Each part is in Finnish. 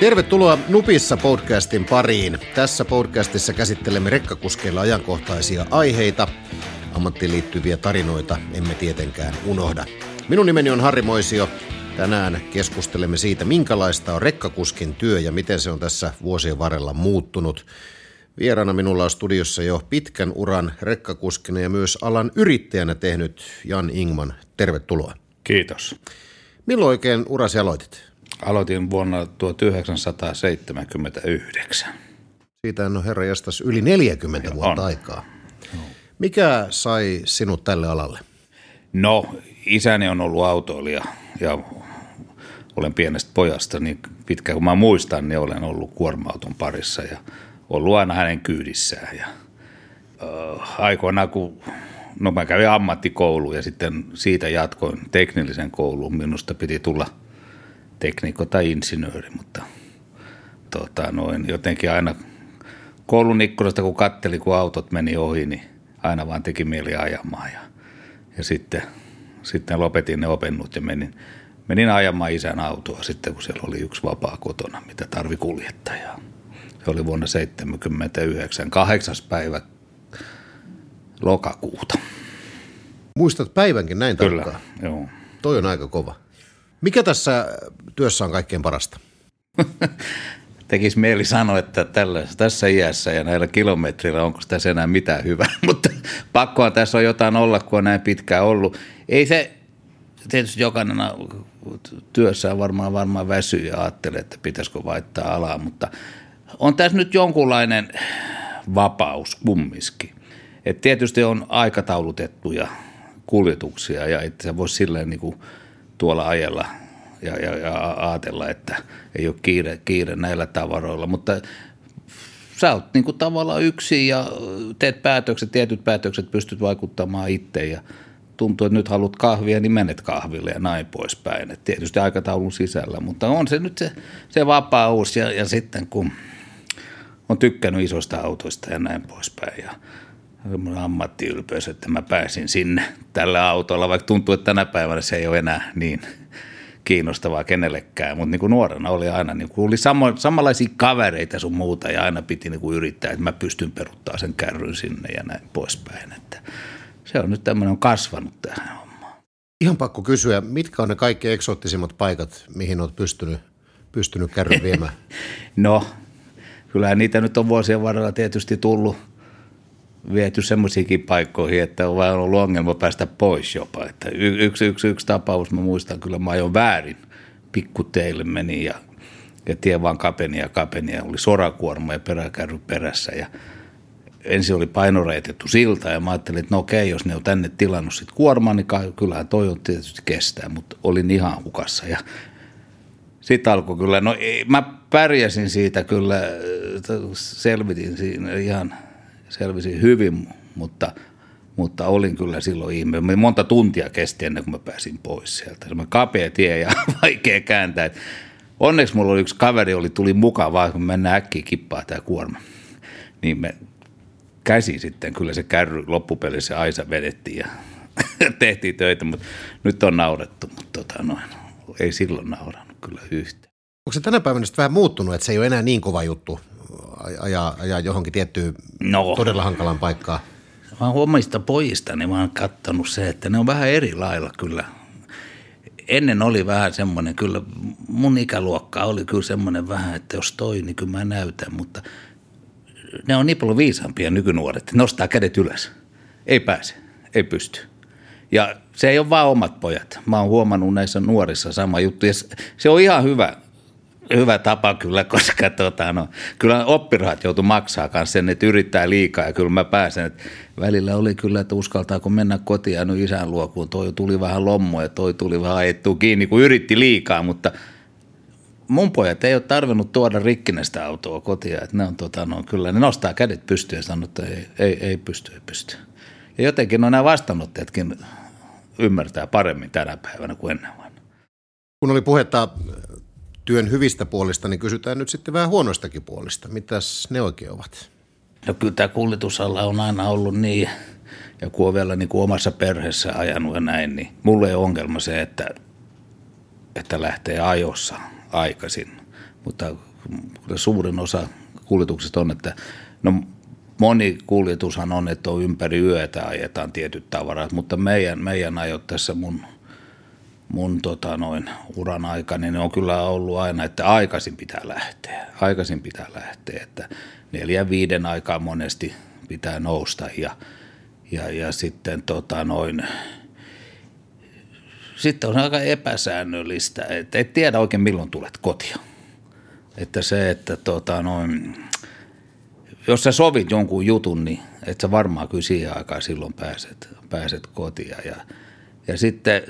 Tervetuloa Nupissa podcastin pariin. Tässä podcastissa käsittelemme rekkakuskeilla ajankohtaisia aiheita. Ammattiin liittyviä tarinoita emme tietenkään unohda. Minun nimeni on Harri Moisio. Tänään keskustelemme siitä, minkälaista on rekkakuskin työ ja miten se on tässä vuosien varrella muuttunut. Vieraana minulla on studiossa jo pitkän uran rekkakuskina ja myös alan yrittäjänä tehnyt Jan Ingman. Tervetuloa. Kiitos. Milloin oikein urasi aloitit? Aloitin vuonna 1979. Siitä on herra jästäs yli 40 vuotta on. aikaa. Mikä sai sinut tälle alalle? No, isäni on ollut autoilija ja olen pienestä pojasta, niin pitkään kuin mä muistan, niin olen ollut kuorma-auton parissa ja ollut aina hänen kyydissään. Ja, äh, aikoinaan, kun no mä kävin ammattikouluun ja sitten siitä jatkoin teknillisen kouluun, minusta piti tulla – teknikko tai insinööri, mutta tota, noin, jotenkin aina koulun ikkunasta kun katteli, kun autot meni ohi, niin aina vaan teki mieli ajamaan. Ja, ja sitten, sitten lopetin ne opennut ja menin, menin ajamaan isän autoa sitten, kun siellä oli yksi vapaa kotona, mitä tarvi kuljettajaa. Se oli vuonna 1979, kahdeksas päivä lokakuuta. Muistat päivänkin näin Kyllä, tarkkaan? joo. Toi on aika kova. Mikä tässä työssä on kaikkein parasta? Tekisi mieli sanoa, että tällä, tässä iässä ja näillä kilometrillä onko tässä enää mitään hyvää, mutta pakkoa tässä on jotain olla, kun on näin pitkään ollut. Ei se, tietysti jokainen työssään varmaan, varmaan väsyy ja ajattelee, että pitäisikö vaihtaa alaa, mutta on tässä nyt jonkunlainen vapaus kumminkin. Et tietysti on aikataulutettuja kuljetuksia ja että se voisi silleen niin kuin – tuolla ajella ja, ja, ja ajatella, että ei ole kiire, kiire näillä tavaroilla, mutta sä oot niin kuin tavallaan yksin ja teet päätökset, tietyt päätökset pystyt vaikuttamaan itse. Ja tuntuu, että nyt haluat kahvia, niin menet kahville ja näin poispäin. Et tietysti aikataulun sisällä, mutta on se nyt se, se vapaus ja, ja sitten kun on tykkännyt isoista autoista ja näin poispäin. Ja – ammattiylpeys, että mä pääsin sinne tällä autolla, vaikka tuntuu, että tänä päivänä se ei ole enää niin kiinnostavaa kenellekään, mutta niin kuin nuorena oli aina, niin kuin oli samo, samanlaisia kavereita sun muuta ja aina piti niin kuin yrittää, että mä pystyn peruttaa sen kärryn sinne ja näin poispäin, että se on nyt tämmöinen on kasvanut tähän hommaan. Ihan pakko kysyä, mitkä on ne kaikki eksoottisimmat paikat, mihin olet pystynyt, pystynyt kärryn viemään? no, kyllä niitä nyt on vuosien varrella tietysti tullut – viety semmoisiinkin paikkoihin, että on vaan ollut ongelma päästä pois jopa. Että yksi, yksi, yksi tapaus, mä muistan kyllä, mä ajoin väärin. Pikkuteille meni ja, ja tie vaan kapeni ja kapeni ja oli sorakuorma ja peräkärry perässä ja ensin oli painoreitettu silta ja mä ajattelin, että no okei, jos ne on tänne tilannut sit kuormaa, niin kyllähän toi on tietysti kestää, mutta olin ihan hukassa ja sitten alkoi kyllä, no mä pärjäsin siitä kyllä, selvitin siinä ihan – selvisin hyvin, mutta, mutta olin kyllä silloin ihme. Monta tuntia kesti ennen kuin mä pääsin pois sieltä. Se kapea tie ja vaikea kääntää. Et onneksi mulla oli yksi kaveri, oli, tuli mukaan vaan, kun mennään äkkiä kippaa tämä kuorma. Niin me käsi sitten kyllä se kärry loppupelissä Aisa vedettiin ja tehtiin töitä, mutta nyt on naurettu, mutta tota noin, ei silloin naurannut kyllä yhtään. Onko se tänä päivänä vähän muuttunut, että se ei ole enää niin kova juttu ajaa, ajaa johonkin tiettyyn no. todella hankalaan paikkaan? Mä oon omista pojista, niin mä oon kattonut se, että ne on vähän eri lailla kyllä. Ennen oli vähän semmoinen, kyllä mun ikäluokka oli kyllä semmoinen vähän, että jos toi, niin kyllä mä näytän, mutta ne on niin paljon viisaampia nykynuoret, että nostaa kädet ylös. Ei pääse, ei pysty. Ja se ei ole vaan omat pojat. Mä oon huomannut näissä nuorissa sama juttu. Ja se on ihan hyvä hyvä tapa kyllä, koska tota, no, kyllä oppirahat joutu maksaa kanssa sen, että yrittää liikaa ja kyllä mä pääsen. Että välillä oli kyllä, että uskaltaako mennä kotiin ja no isän luo, kun toi tuli vähän lommo ja toi tuli vähän ajettua kiinni, kun yritti liikaa, mutta mun pojat ei ole tarvinnut tuoda rikkinäistä autoa kotiin, että ne on tota, no, kyllä, ne nostaa kädet pystyyn ja sanoo, että ei, ei, ei pysty, ei pysty. Ja jotenkin no nämä vastaanottajatkin ymmärtää paremmin tänä päivänä kuin ennen. Kun oli puhetta työn hyvistä puolista, niin kysytään nyt sitten vähän huonoistakin puolista. Mitäs ne oikein ovat? No kyllä tämä kuljetusala on aina ollut niin, ja kun on vielä niin kuin omassa perheessä ajanut ja näin, niin mulle ei ongelma se, että, että lähtee ajossa aikaisin. Mutta suurin osa kuljetuksista on, että no moni kuljetushan on, että on ympäri yötä ajetaan tietyt tavarat, mutta meidän, meidän ajot tässä mun, mun tota noin uran aikana, niin on kyllä ollut aina, että aikaisin pitää lähteä. Aikaisin pitää lähteä, että neljän viiden aikaa monesti pitää nousta ja, ja, ja sitten tota noin, sitten on aika epäsäännöllistä, että et tiedä oikein milloin tulet kotia. Että se, että tota noin, jos sä sovit jonkun jutun, niin et sä varmaan kyllä siihen aikaan silloin pääset, pääset kotia. Ja, ja sitten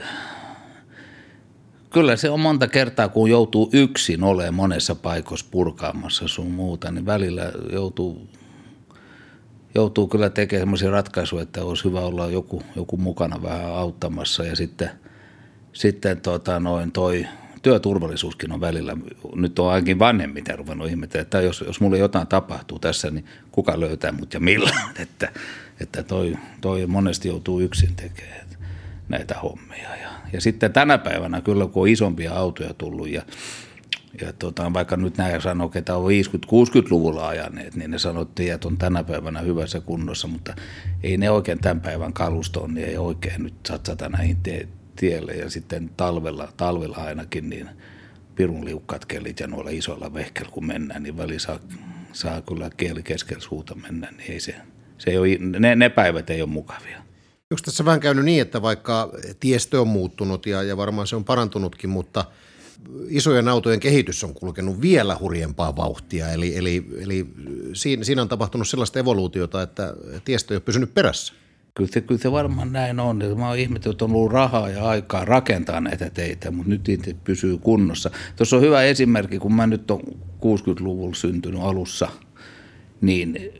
kyllä se on monta kertaa, kun joutuu yksin olemaan monessa paikoissa purkaamassa sun muuta, niin välillä joutuu, joutuu kyllä tekemään sellaisia ratkaisuja, että olisi hyvä olla joku, joku mukana vähän auttamassa. Ja sitten, sitten tota noin toi työturvallisuuskin on välillä, nyt on ainakin vanhemmiten ruvennut ihmetellä, että jos, jos mulle jotain tapahtuu tässä, niin kuka löytää mut ja milloin, että, että toi, toi monesti joutuu yksin tekemään näitä hommia. Ja, ja sitten tänä päivänä kyllä, kun on isompia autoja tullut ja, ja tota, vaikka nyt näin sanoo, ketä on 50-60-luvulla ajaneet, niin ne sanottiin, että on tänä päivänä hyvässä kunnossa, mutta ei ne oikein tämän päivän kalustoon, niin ei oikein nyt satsata näihin te- tielle ja sitten talvella, talvella ainakin niin pirun liukkaat kelit ja noilla isoilla vehkeillä kun mennään, niin väli saa, saa kyllä kieli keskellä suuta mennä, niin ei se, se ei ole, ne, ne päivät ei ole mukavia. Onko tässä vähän käynyt niin, että vaikka tiestö on muuttunut ja, ja varmaan se on parantunutkin, mutta isojen autojen kehitys on kulkenut vielä hurjempaa vauhtia. Eli, eli, eli siinä, siinä on tapahtunut sellaista evoluutiota, että tiestö ei ole pysynyt perässä. Kyllä se, kyllä se varmaan näin on. Mä oon ihmetellyt, että on ollut rahaa ja aikaa rakentaa näitä teitä, mutta nyt niitä pysyy kunnossa. Tuossa on hyvä esimerkki, kun mä nyt on 60-luvulla syntynyt alussa, niin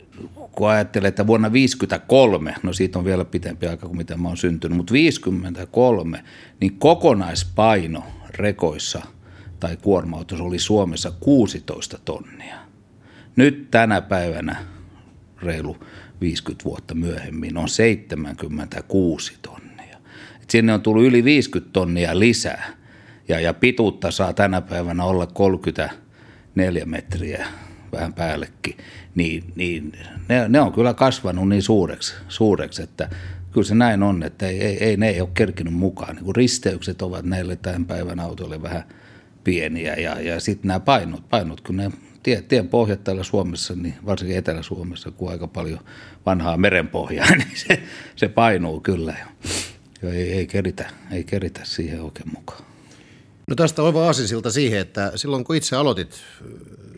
kun ajattelee, että vuonna 1953, no siitä on vielä pitempi aika kuin mitä mä oon syntynyt, mutta 53, niin kokonaispaino rekoissa tai kuorma oli Suomessa 16 tonnia. Nyt tänä päivänä reilu 50 vuotta myöhemmin on 76 tonnia. Et sinne on tullut yli 50 tonnia lisää ja, ja pituutta saa tänä päivänä olla 34 metriä vähän päällekin, niin, niin ne, ne, on kyllä kasvanut niin suureksi, suureksi, että kyllä se näin on, että ei, ei, ei ne ei ole kerkinyt mukaan. Niin risteykset ovat näille tämän päivän autoille vähän pieniä ja, ja sitten nämä painot, painot, kun ne tie, tien pohjat täällä Suomessa, niin varsinkin Etelä-Suomessa, kun aika paljon vanhaa merenpohjaa, niin se, se painuu kyllä. Ja ei, ei, keritä, ei keritä siihen oikein mukaan. No tästä oiva aasinsilta siihen, että silloin kun itse aloitit,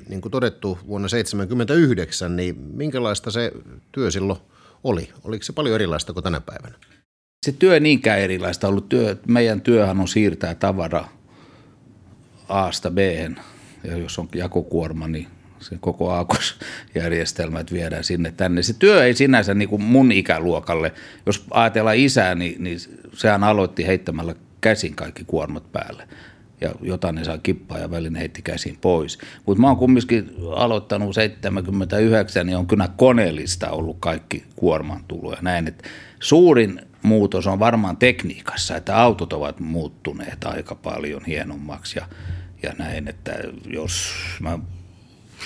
niin kuin todettu vuonna 1979, niin minkälaista se työ silloin oli? Oliko se paljon erilaista kuin tänä päivänä? Se työ niinkään erilaista ollut. Työ, meidän työhän on siirtää tavara A-sta b ja jos on jakokuorma, niin se koko aakosjärjestelmät viedään sinne tänne. Se työ ei sinänsä niin kuin mun ikäluokalle, jos ajatellaan isää, niin, niin sehän aloitti heittämällä käsin kaikki kuormat päälle ja jotain ne saa kippaa ja välin heitti käsin pois. Mutta mä oon kumminkin aloittanut 79, niin on kyllä koneellista ollut kaikki kuorman tulo ja näin. Et suurin muutos on varmaan tekniikassa, että autot ovat muuttuneet aika paljon hienommaksi ja ja näin, että jos mä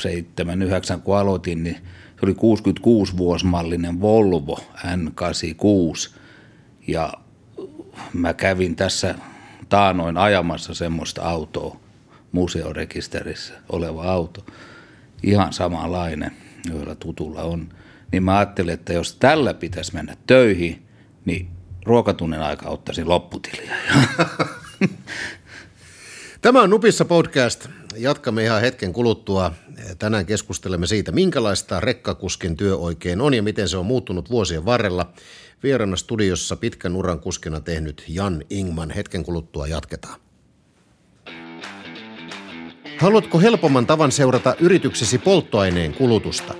79 kun aloitin, niin se oli 66-vuosmallinen Volvo N86 ja mä kävin tässä taanoin ajamassa semmoista autoa, museorekisterissä oleva auto, ihan samanlainen, joilla tutulla on. Niin mä ajattelin, että jos tällä pitäisi mennä töihin, niin ruokatunnin aika ottaisin lopputiliä. Tämä on Nupissa podcast. Jatkamme ihan hetken kuluttua. Tänään keskustelemme siitä, minkälaista rekkakuskin työ oikein on ja miten se on muuttunut vuosien varrella. Vieraana studiossa pitkän uran kuskina tehnyt Jan Ingman. Hetken kuluttua jatketaan. Haluatko helpomman tavan seurata yrityksesi polttoaineen kulutusta?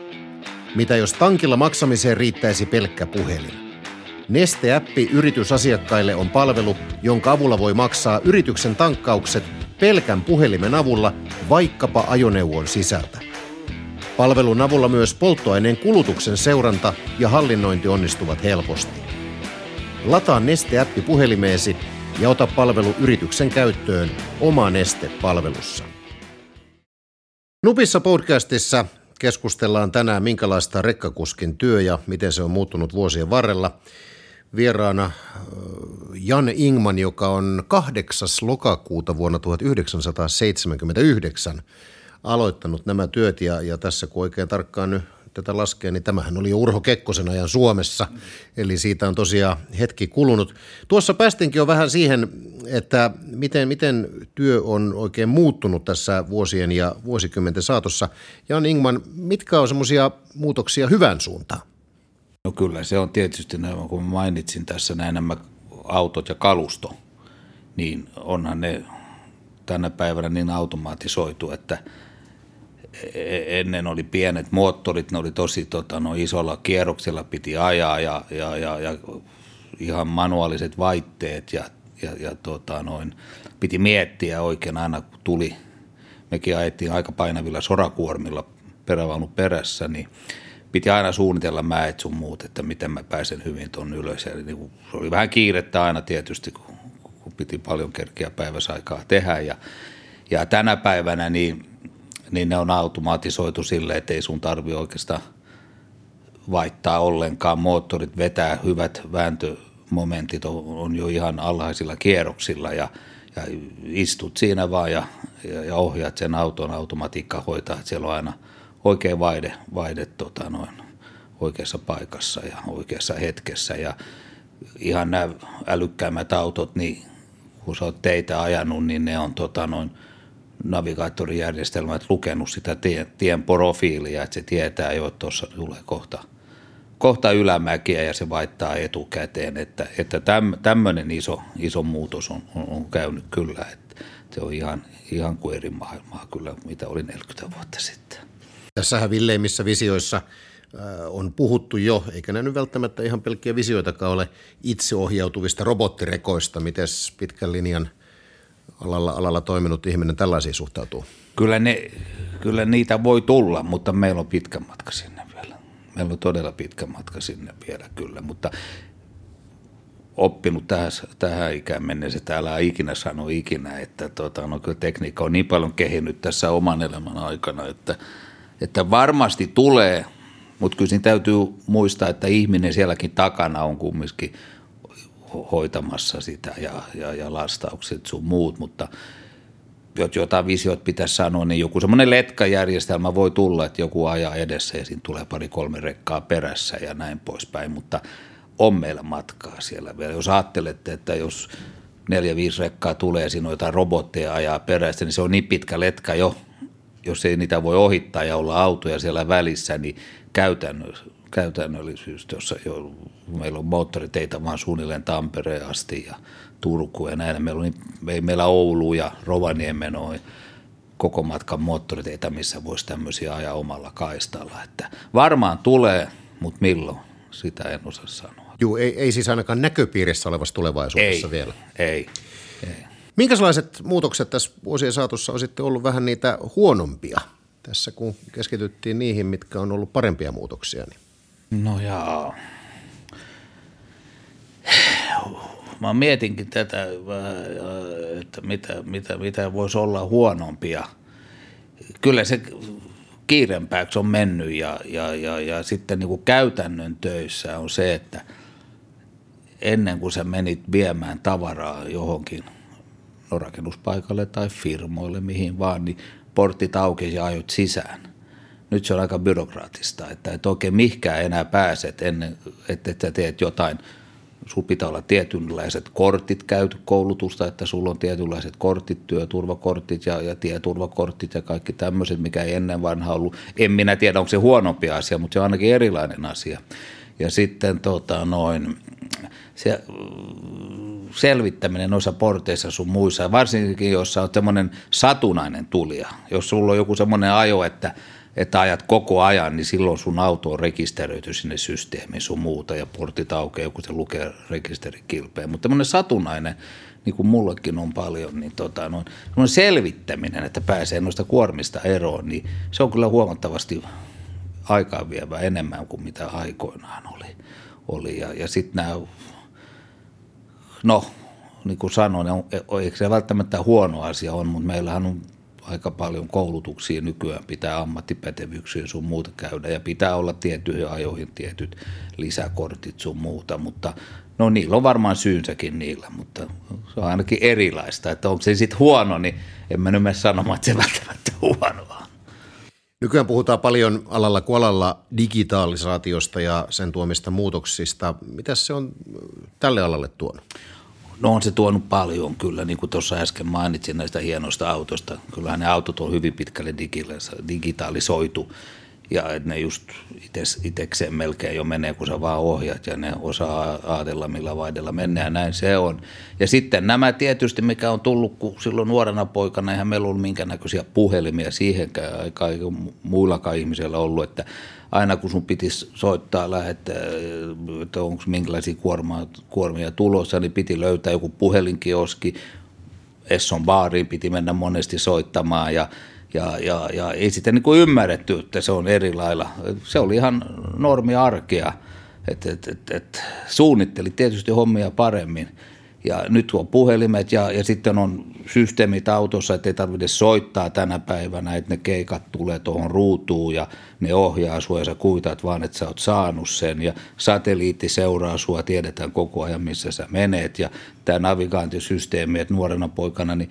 Mitä jos tankilla maksamiseen riittäisi pelkkä puhelin? Neste-appi yritysasiakkaille on palvelu, jonka avulla voi maksaa yrityksen tankkaukset pelkän puhelimen avulla vaikkapa ajoneuvon sisältä. Palvelun avulla myös polttoaineen kulutuksen seuranta ja hallinnointi onnistuvat helposti. Lataa Neste-appi puhelimeesi ja ota palvelu yrityksen käyttöön oma Neste-palvelussa. Nupissa podcastissa keskustellaan tänään, minkälaista rekkakuskin työ ja miten se on muuttunut vuosien varrella. Vieraana äh, Jan Ingman, joka on 8. lokakuuta vuonna 1979 aloittanut nämä työt ja, ja tässä kun oikein tarkkaan nyt tätä laskee, niin tämähän oli jo Urho Kekkosen ajan Suomessa, eli siitä on tosiaan hetki kulunut. Tuossa päästinkin jo vähän siihen, että miten, miten työ on oikein muuttunut tässä vuosien ja vuosikymmenten saatossa. Jan Ingman, mitkä on semmoisia muutoksia hyvän suuntaan? No kyllä, se on tietysti, kun mainitsin tässä näin nämä autot ja kalusto, niin onhan ne tänä päivänä niin automatisoitu, että – ennen oli pienet moottorit, ne oli tosi tota, no, isolla kierroksella piti ajaa ja, ja, ja, ja ihan manuaaliset vaitteet ja, ja, ja tota, noin, piti miettiä oikein aina kun tuli. Mekin ajettiin aika painavilla sorakuormilla perävaunu perässä, niin piti aina suunnitella mäet sun muut, että miten mä pääsen hyvin tuon ylös. Ja niin se oli vähän kiirettä aina tietysti, kun, kun piti paljon kerkeä päiväsaikaa tehdä. Ja, ja tänä päivänä niin niin ne on automatisoitu sille, että ei sun tarvi oikeastaan vaihtaa ollenkaan. Moottorit vetää hyvät vääntömomentit, on jo ihan alhaisilla kierroksilla ja, ja istut siinä vaan ja, ja, ja ohjaat sen auton, automatiikka hoitaa, että siellä on aina oikea vaide, vaide tota noin, oikeassa paikassa ja oikeassa hetkessä ja ihan nämä älykkäimmät autot, niin kun sä oot teitä ajanut, niin ne on tota noin – navigaattorijärjestelmät lukenut sitä tien, tien profiilia, että se tietää jo, että tuossa tulee kohta, kohta ylämäkiä ja se vaihtaa etukäteen, että, että tämmöinen iso, iso muutos on, on, on käynyt kyllä, että se on ihan, ihan kuin eri maailmaa kyllä, mitä oli 40 vuotta sitten. Tässähän villeimmissä visioissa äh, on puhuttu jo, eikä nyt välttämättä ihan pelkkiä visioitakaan ole itseohjautuvista robottirekoista. Miten pitkän linjan alalla, alalla toiminut ihminen tällaisiin suhtautuu? Kyllä, ne, kyllä niitä voi tulla, mutta meillä on pitkä matka sinne vielä. Meillä on todella pitkä matka sinne vielä kyllä, mutta oppinut tähän, tähän ikään mennessä, täällä ikinä sano ikinä, että tota, no, kyllä tekniikka on niin paljon kehinyt tässä oman elämän aikana, että, että varmasti tulee, mutta kyllä siinä täytyy muistaa, että ihminen sielläkin takana on kumminkin – hoitamassa sitä ja, ja, ja lastaukset sun muut, mutta jotain visioita pitäisi sanoa, niin joku semmoinen letkajärjestelmä voi tulla, että joku ajaa edessä ja siinä tulee pari-kolme rekkaa perässä ja näin poispäin, mutta on meillä matkaa siellä vielä. Jos ajattelette, että jos neljä, viisi rekkaa tulee ja siinä on jotain robotteja ajaa perässä, niin se on niin pitkä letka jo, jos ei niitä voi ohittaa ja olla autoja siellä välissä, niin käytännössä käytännöllisyys, jossa jo, meillä on moottoriteitä vaan suunnilleen Tampereen asti ja Turku ja näin. Meillä on, ei meillä Oulu ja Rovaniemen on koko matkan moottoriteitä, missä voisi tämmöisiä ajaa omalla kaistalla. Että varmaan tulee, mutta milloin, sitä en osaa sanoa. Joo, ei, ei siis ainakaan näköpiirissä olevassa tulevaisuudessa ei, vielä. Ei, ei. Minkälaiset muutokset tässä vuosien saatossa on sitten ollut vähän niitä huonompia tässä, kun keskityttiin niihin, mitkä on ollut parempia muutoksia? Niin No jaa. Mä mietinkin tätä, että mitä, mitä, mitä voisi olla huonompia. Kyllä se kiirempääksi on mennyt ja, ja, ja, ja sitten niin kuin käytännön töissä on se, että ennen kuin sä menit viemään tavaraa johonkin rakennuspaikalle tai firmoille, mihin vaan, niin portit auki ja ajot sisään – nyt se on aika byrokraattista, että et oikein mihkään enää pääset ennen, että et sä teet jotain. Sulla pitää olla tietynlaiset kortit käyty koulutusta, että sulla on tietynlaiset kortit, työturvakortit ja, ja tieturvakortit ja kaikki tämmöiset, mikä ei ennen vanha ollut. En minä tiedä, onko se huonompi asia, mutta se on ainakin erilainen asia. Ja sitten tota, noin, se selvittäminen noissa porteissa sun muissa, varsinkin jos on semmoinen satunnainen tulija, jos sulla on joku semmoinen ajo, että – että ajat koko ajan, niin silloin sun auto on rekisteröity sinne systeemiin sun muuta ja portit aukeaa, kun se lukee rekisterikilpeen. Mutta tämmöinen satunnainen, niin kuin mullakin on paljon, niin tota, no, selvittäminen, että pääsee noista kuormista eroon, niin se on kyllä huomattavasti aikaa vievää enemmän kuin mitä aikoinaan oli. oli. Ja, ja sitten nämä, no niin kuin sanoin, eikö se välttämättä huono asia on, mutta meillähän on aika paljon koulutuksia nykyään, pitää ammattipätevyyksiä sun muuta käydä ja pitää olla tiettyihin ajoihin tietyt lisäkortit sun muuta, mutta no niillä on varmaan syynsäkin niillä, mutta se on ainakin erilaista, että onko se sitten huono, niin en mä nyt mene sanomaan, että se välttämättä huonoa. Nykyään puhutaan paljon alalla kuin alalla digitalisaatiosta ja sen tuomista muutoksista. Mitä se on tälle alalle tuonut? No on se tuonut paljon kyllä, niin kuin tuossa äsken mainitsin näistä hienoista autoista. Kyllähän ne autot on hyvin pitkälle digitalisoitu ja ne just itsekseen melkein jo menee, kun sä vaan ohjat ja ne osaa ajatella, millä vaidella mennään näin se on. Ja sitten nämä tietysti, mikä on tullut, kun silloin nuorena poikana, eihän meillä ollut minkään näköisiä puhelimia siihenkään eikä muillakaan ihmisillä ollut, että aina kun sun pitisi soittaa, lähettää, että onko minkälaisia kuormia, kuormia tulossa, niin piti löytää joku puhelinkioski, Esson baariin piti mennä monesti soittamaan ja ja, ja, ja ei sitten niin kuin ymmärretty, että se on eri lailla. Se oli ihan normi arkea, että et, et, et, suunnitteli tietysti hommia paremmin. Ja nyt on puhelimet ja, ja sitten on systeemit autossa, että ei tarvitse soittaa tänä päivänä, että ne keikat tulee tuohon ruutuun ja ne ohjaa sua ja sä kuitat vaan, että sä oot saanut sen ja satelliitti seuraa sua, tiedetään koko ajan missä sä menet ja tämä navigaatiosysteemi, että nuorena poikana niin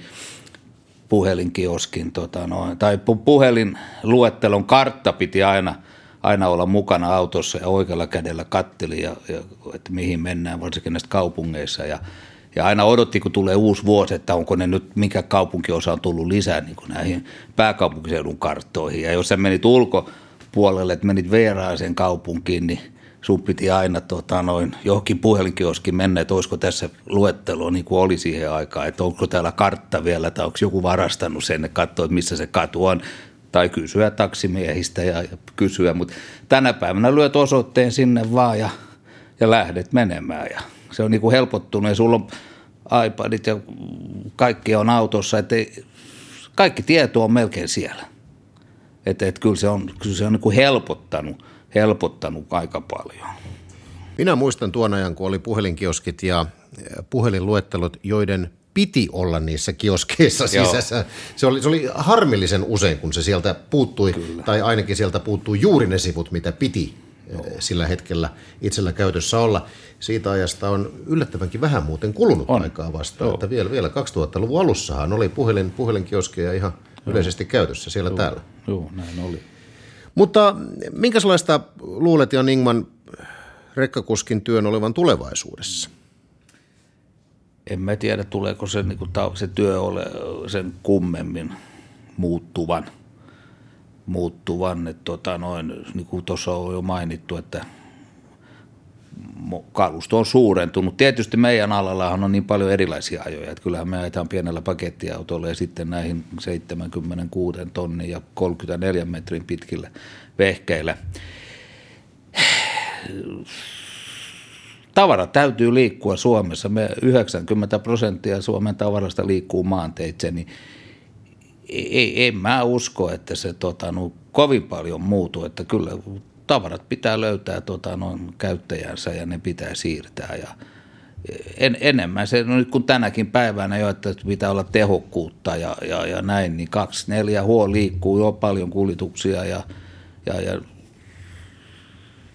puhelinkioskin tota no, tai puhelinluettelon kartta piti aina, aina olla mukana autossa ja oikealla kädellä katteli, ja, ja, että mihin mennään, varsinkin näistä kaupungeissa. Ja, ja aina odotti, kun tulee uusi vuosi, että onko ne nyt, mikä kaupunkiosa on tullut lisää niin kuin näihin pääkaupunkiseudun karttoihin. Ja jos sä menit ulkopuolelle, että menit vieraaseen kaupunkiin, niin sun piti aina tota, noin, johonkin puhelinkioskin mennä, että olisiko tässä luettelo niin kuin oli siihen aikaan, että onko täällä kartta vielä tai onko joku varastanut sen, että katsoo, että missä se katu on tai kysyä taksimiehistä ja, ja kysyä, mutta tänä päivänä lyöt osoitteen sinne vaan ja, ja lähdet menemään ja se on niin kuin helpottunut ja sulla on iPadit ja kaikki on autossa, että kaikki tieto on melkein siellä. Että, että kyllä se on, kyllä se on niin kuin helpottanut – helpottanut aika paljon. Minä muistan tuon ajan, kun oli puhelinkioskit ja puhelinluettelot, joiden piti olla niissä kioskeissa sisässä. Se oli, se oli harmillisen usein, kun se sieltä puuttui, Kyllä. tai ainakin sieltä puuttui juuri ne sivut, mitä piti Joo. sillä hetkellä itsellä käytössä olla. Siitä ajasta on yllättävänkin vähän muuten kulunut on. aikaa vastaan. Että vielä, vielä 2000-luvun alussahan oli puhelin, puhelinkioskeja ihan Joo. yleisesti käytössä siellä Joo. täällä. Joo, näin oli. Mutta minkälaista luulet, Jan Ingman, rekkakuskin työn olevan tulevaisuudessa? En mä tiedä, tuleeko se, niin kuin, se työ ole sen kummemmin muuttuvan. Muuttuvan. Että, tota, noin, niin kuin tuossa on jo mainittu, että kalusto on suurentunut. Tietysti meidän alallahan on niin paljon erilaisia ajoja, että kyllähän me ajetaan pienellä pakettiautolla ja sitten näihin 76 tonnin ja 34 metrin pitkillä vehkeillä. Tavara täytyy liikkua Suomessa. Me 90 prosenttia Suomen tavarasta liikkuu maanteitse, niin ei, en mä usko, että se tota, no, kovin paljon muutuu. Että kyllä tavarat pitää löytää tota, noin käyttäjänsä ja ne pitää siirtää. Ja en, enemmän se, no nyt kun tänäkin päivänä jo, että pitää olla tehokkuutta ja, ja, ja näin, niin kaksi, neljä huo liikkuu jo paljon kuljetuksia ja, ja, ja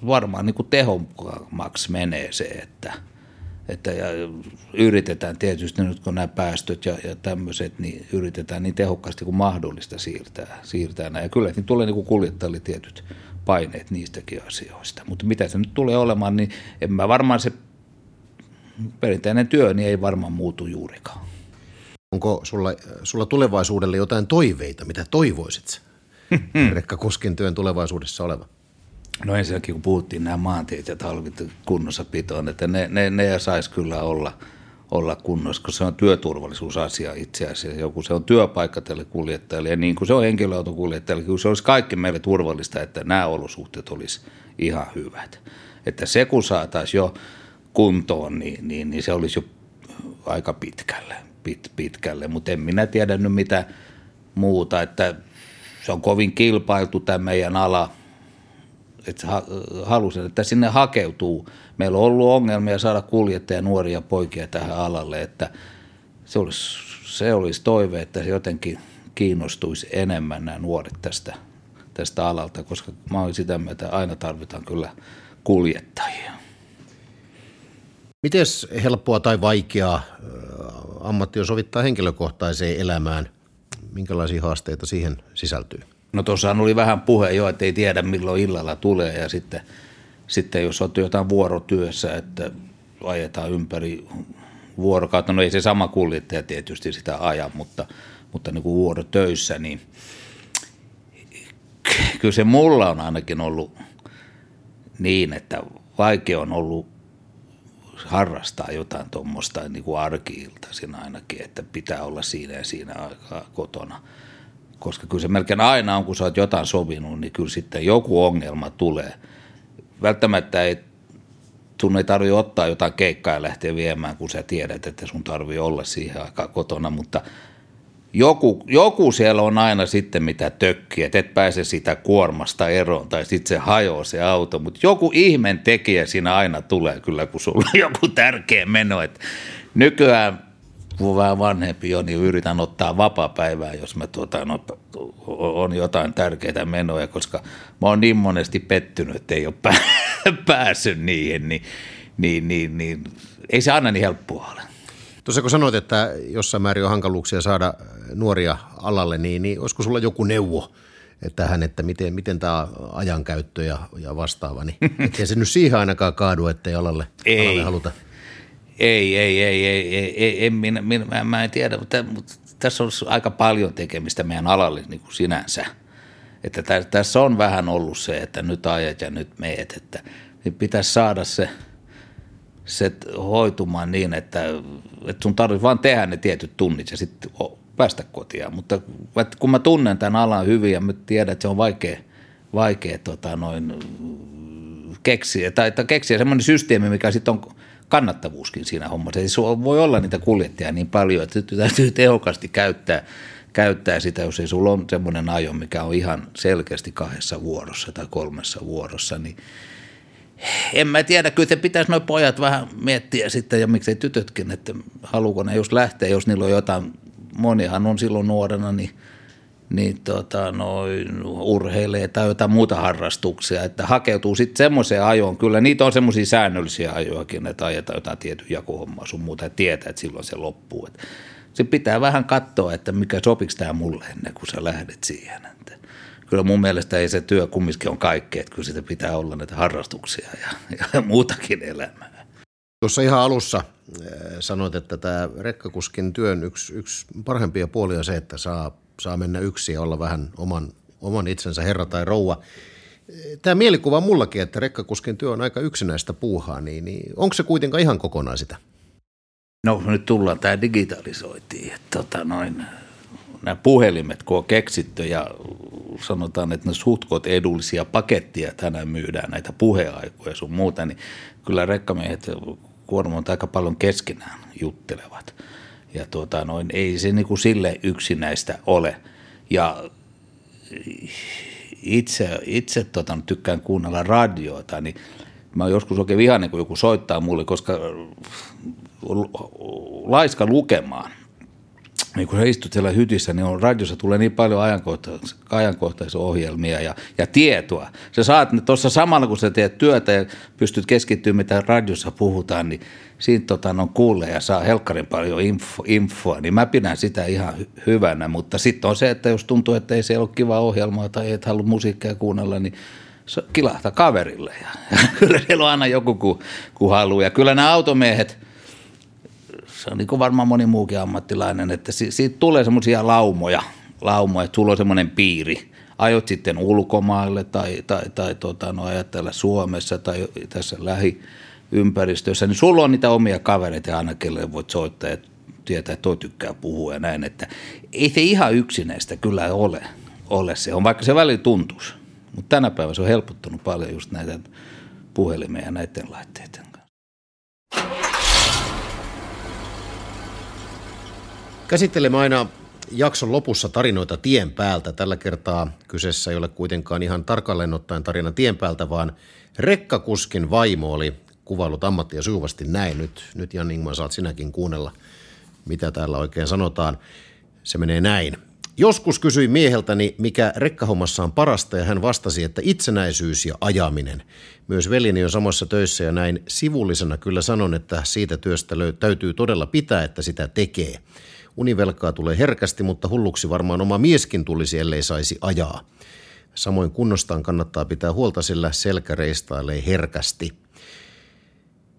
varmaan niin kuin tehokkaammaksi menee se, että, että ja yritetään tietysti nyt kun nämä päästöt ja, ja tämmöiset, niin yritetään niin tehokkaasti kuin mahdollista siirtää, siirtää näin. Ja kyllä niin tulee niin kuin kuljettajille tietyt paineet niistäkin asioista. Mutta mitä se nyt tulee olemaan, niin en mä varmaan se perinteinen työ niin ei varmaan muutu juurikaan. Onko sulla, sulla tulevaisuudelle jotain toiveita, mitä toivoisit Rekka Kuskin työn tulevaisuudessa oleva? No ensinnäkin kun puhuttiin nämä maantiet ja talvit pitoon, että ne, ne, ne saisi kyllä olla – olla kunnossa, koska se on työturvallisuusasia itse asiassa. Joku se on työpaikka tälle kuljettajalle ja niin kuin se on henkilöautokuljettajalle, kun se olisi kaikki meille turvallista, että nämä olosuhteet olisi ihan hyvät. Että se kun saataisiin jo kuntoon, niin, niin, niin se olisi jo aika pitkälle, pit, pitkälle. mutta en minä tiedä nyt mitä muuta, että se on kovin kilpailtu tämä meidän ala – että halusin, että sinne hakeutuu. Meillä on ollut ongelmia saada kuljettajia nuoria poikia tähän alalle, että se olisi, se olisi toive, että se jotenkin kiinnostuisi enemmän nämä nuoret tästä, tästä alalta, koska mä olen sitä mieltä, että aina tarvitaan kyllä kuljettajia. Miten helppoa tai vaikeaa ammatti on sovittaa henkilökohtaiseen elämään? Minkälaisia haasteita siihen sisältyy? No tuossa oli vähän puhe jo, että ei tiedä milloin illalla tulee ja sitten, sitten jos on jotain vuorotyössä, että ajetaan ympäri vuorokautta, no ei se sama kuljettaja tietysti sitä aja, mutta, mutta niin kuin vuorotöissä, niin kyllä se mulla on ainakin ollut niin, että vaikea on ollut harrastaa jotain tuommoista niin kuin arkiiltaisin ainakin, että pitää olla siinä ja siinä aikaa kotona. Koska kyllä se melkein aina on, kun sä oot jotain sovinut, niin kyllä sitten joku ongelma tulee. Välttämättä ei sun ei tarvitse ottaa jotain keikkaa ja lähteä viemään, kun sä tiedät, että sun tarvii olla siihen aikaan kotona, mutta joku, joku siellä on aina sitten mitä tökkiä, että et pääse sitä kuormasta eroon tai sitten se hajoaa se auto, mutta joku ihmen tekijä siinä aina tulee kyllä, kun sulla on joku tärkeä meno, että nykyään kun vähän vanhempi on, niin yritän ottaa vapaa-päivää, jos mä tuota, no, on jotain tärkeitä menoja, koska mä oon niin monesti pettynyt, että ei ole päässyt niihin, niin, niin, niin, niin ei se aina niin helppoa ole. Tuossa kun sanoit, että jossain määrin on hankaluuksia saada nuoria alalle, niin, niin olisiko sulla joku neuvo tähän, että miten, miten tämä ajankäyttö ja, ja vastaava, niin ettei se nyt siihen ainakaan kaadu, ettei alalle, ei. alalle haluta. Ei, ei, ei, ei, ei, ei, ei minä, minä, mä en tiedä, mutta, mutta tässä on aika paljon tekemistä meidän alalle niin kuin sinänsä. Että tässä on vähän ollut se, että nyt ajat ja nyt meet, että niin pitäisi saada se – se hoitumaan niin, että, että sun tarvitsisi vaan tehdä ne tietyt tunnit ja sitten päästä kotiin. Mutta kun mä tunnen tämän alan hyvin ja mä tiedän, että se on vaikea, vaikea tota, noin, keksiä, tai, tai keksiä semmoinen systeemi, mikä sitten on kannattavuuskin siinä hommassa. Ei voi olla niitä kuljettajia niin paljon, että täytyy tehokkaasti käyttää, käyttää sitä, jos ei sulla on semmoinen ajo, mikä on ihan selkeästi kahdessa vuorossa tai kolmessa vuorossa, niin – en mä tiedä, kyllä se pitäisi noin pojat vähän miettiä sitten ja miksei tytötkin, että haluuko ne just lähteä, jos niillä on jotain, monihan on silloin nuorena, niin, niin tota, noin urheilee tai jotain muuta harrastuksia, että hakeutuu sitten semmoiseen ajoon, kyllä niitä on semmoisia säännöllisiä ajoakin, että ajetaan jotain tietyn jakohommaa sun muuta ja tietää, että silloin se loppuu. Että se pitää vähän katsoa, että mikä sopiks tämä mulle ennen kuin sä lähdet siihen. Että kyllä mun mielestä ei se työ kumminkin on kaikkea, että kyllä sitä pitää olla näitä harrastuksia ja, ja muutakin elämää. Tuossa ihan alussa eh, sanoit, että tämä rekkakuskin työn yksi, yksi parhaimpia puolia on se, että saa, saa mennä yksin ja olla vähän oman, oman itsensä herra tai rouva. Tämä mielikuva mullakin, että rekkakuskin työ on aika yksinäistä puuhaa, niin, niin onko se kuitenkaan ihan kokonaan sitä? No nyt tullaan tämä digitalisoitiin. Tota noin, nämä puhelimet, kun on keksitty ja sanotaan, että ne suhtkot edullisia pakettia tänään myydään, näitä puheaikoja sun muuta, niin kyllä rekkamiehet kuormat aika paljon keskenään juttelevat. Ja tuota, noin, ei se niin kuin sille yksinäistä ole. Ja itse, itse tota, tykkään kuunnella radioita, niin mä joskus oikein vihainen, kun joku soittaa mulle, koska laiska lukemaan niin kun sä istut siellä hytissä, niin on, radiossa tulee niin paljon ajankohtais, ajankohtaisia ohjelmia ja, ja tietoa. Sä saat tuossa samalla, kun sä teet työtä ja pystyt keskittymään, mitä radiossa puhutaan, niin siinä tota, on kuulee ja saa helkkarin paljon info, infoa, niin mä pidän sitä ihan hy- hyvänä. Mutta sitten on se, että jos tuntuu, että ei se ole kiva ohjelmaa tai et halua musiikkia kuunnella, niin kilahta kaverille. Ja, ja kyllä siellä on aina joku, kun, kun haluaa. Ja kyllä nämä automiehet – se on niin kuin varmaan moni muukin ammattilainen, että siitä tulee semmoisia laumoja, laumoja, että sulla on semmoinen piiri. Ajot sitten ulkomaille tai, tai, tai tota, no, ajatella Suomessa tai tässä lähiympäristössä, niin sulla on niitä omia kavereita aina kelle voit soittaa ja tietää, että toi tykkää puhua ja näin, että ei se ihan yksinäistä kyllä ole, ole se on, vaikka se välillä tuntuisi. Mutta tänä päivänä se on helpottunut paljon just näitä puhelimia ja näiden laitteiden Käsittelemme aina jakson lopussa tarinoita tien päältä. Tällä kertaa kyseessä ei ole kuitenkaan ihan tarkalleen ottaen tarina tien päältä, vaan rekkakuskin vaimo oli kuvailut ammattia sujuvasti näin. Nyt, nyt Jan Ingman saat sinäkin kuunnella, mitä täällä oikein sanotaan. Se menee näin. Joskus kysyin mieheltäni, mikä rekkahommassa on parasta ja hän vastasi, että itsenäisyys ja ajaminen. Myös veljeni on samassa töissä ja näin sivullisena kyllä sanon, että siitä työstä löy- täytyy todella pitää, että sitä tekee. Univelkaa tulee herkästi, mutta hulluksi varmaan oma mieskin tulisi, ellei saisi ajaa. Samoin kunnostaan kannattaa pitää huolta, sillä selkä reistailee herkästi.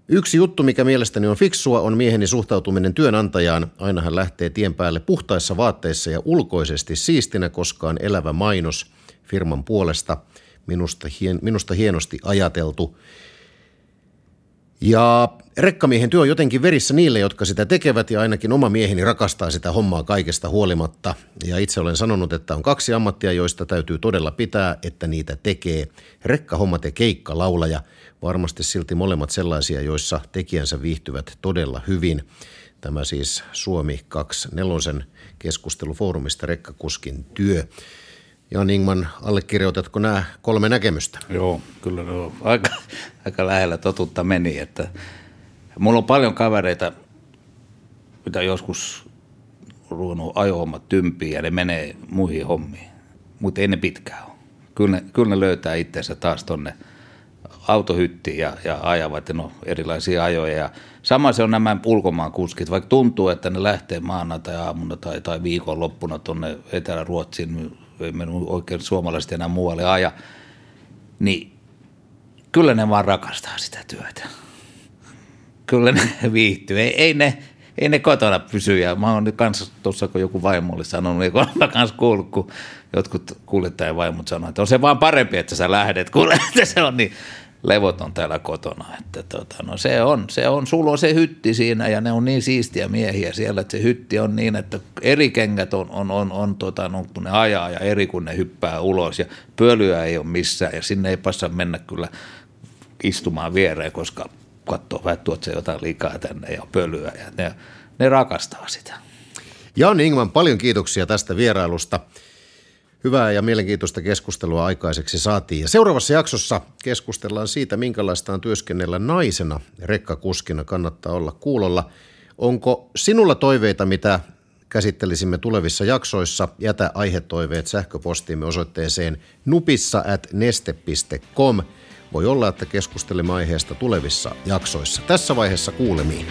Yksi juttu, mikä mielestäni on fiksua, on mieheni suhtautuminen työnantajaan. Aina hän lähtee tien päälle puhtaissa vaatteissa ja ulkoisesti siistinä, koska on elävä mainos firman puolesta. Minusta, hien, minusta hienosti ajateltu. Ja rekkamiehen työ on jotenkin verissä niille, jotka sitä tekevät ja ainakin oma mieheni rakastaa sitä hommaa kaikesta huolimatta. Ja itse olen sanonut, että on kaksi ammattia, joista täytyy todella pitää, että niitä tekee. Rekkahommat ja keikkalaulaja. Varmasti silti molemmat sellaisia, joissa tekijänsä viihtyvät todella hyvin. Tämä siis Suomi 24 keskustelufoorumista Rekkakuskin työ. Jan Ingman, allekirjoitatko nämä kolme näkemystä? Joo, kyllä ne on aika, aika lähellä totuutta meni. Että mulla on paljon kavereita, mitä joskus ruvennut ajohommat tympiin ja ne menee muihin hommiin, mutta ei ne pitkään ole. Kyllä ne, kyllä ne löytää itseensä taas tonne autohyttiin ja, ja ajavat no, erilaisia ajoja. Ja sama se on nämä ulkomaan kuskit, vaikka tuntuu, että ne lähtee maanantai aamuna tai, tai viikonloppuna tuonne Etelä-Ruotsiin ei mennyt oikein suomalaiset enää muualle aja, niin kyllä ne vaan rakastaa sitä työtä. Kyllä ne viihtyy. Ei, ei, ne, ei ne kotona pysy. Ja mä oon kanssa tuossa, kun joku vaimo oli sanonut, niin kun mä kanssa kuullut, kun jotkut kuljettajan vaimot sanoivat, että on se vaan parempi, että sä lähdet, kun se on niin levoton täällä kotona. Että tota, no se on, se on, sulla on se hytti siinä ja ne on niin siistiä miehiä siellä, että se hytti on niin, että eri kengät on, on, on, on tota, no, kun ne ajaa ja eri kun ne hyppää ulos ja pölyä ei ole missään ja sinne ei passa mennä kyllä istumaan viereen, koska katsoo vähän, tuot se jotain liikaa tänne ja pölyä ja ne, ne rakastaa sitä. Jan Ingman, paljon kiitoksia tästä vierailusta. Hyvää ja mielenkiintoista keskustelua aikaiseksi saatiin. Ja seuraavassa jaksossa keskustellaan siitä, minkälaista on työskennellä naisena rekkakuskina. Kannattaa olla kuulolla. Onko sinulla toiveita, mitä käsittelisimme tulevissa jaksoissa? Jätä aihetoiveet sähköpostiimme osoitteeseen nupissa at neste.com. Voi olla, että keskustelemme aiheesta tulevissa jaksoissa. Tässä vaiheessa kuulemiin.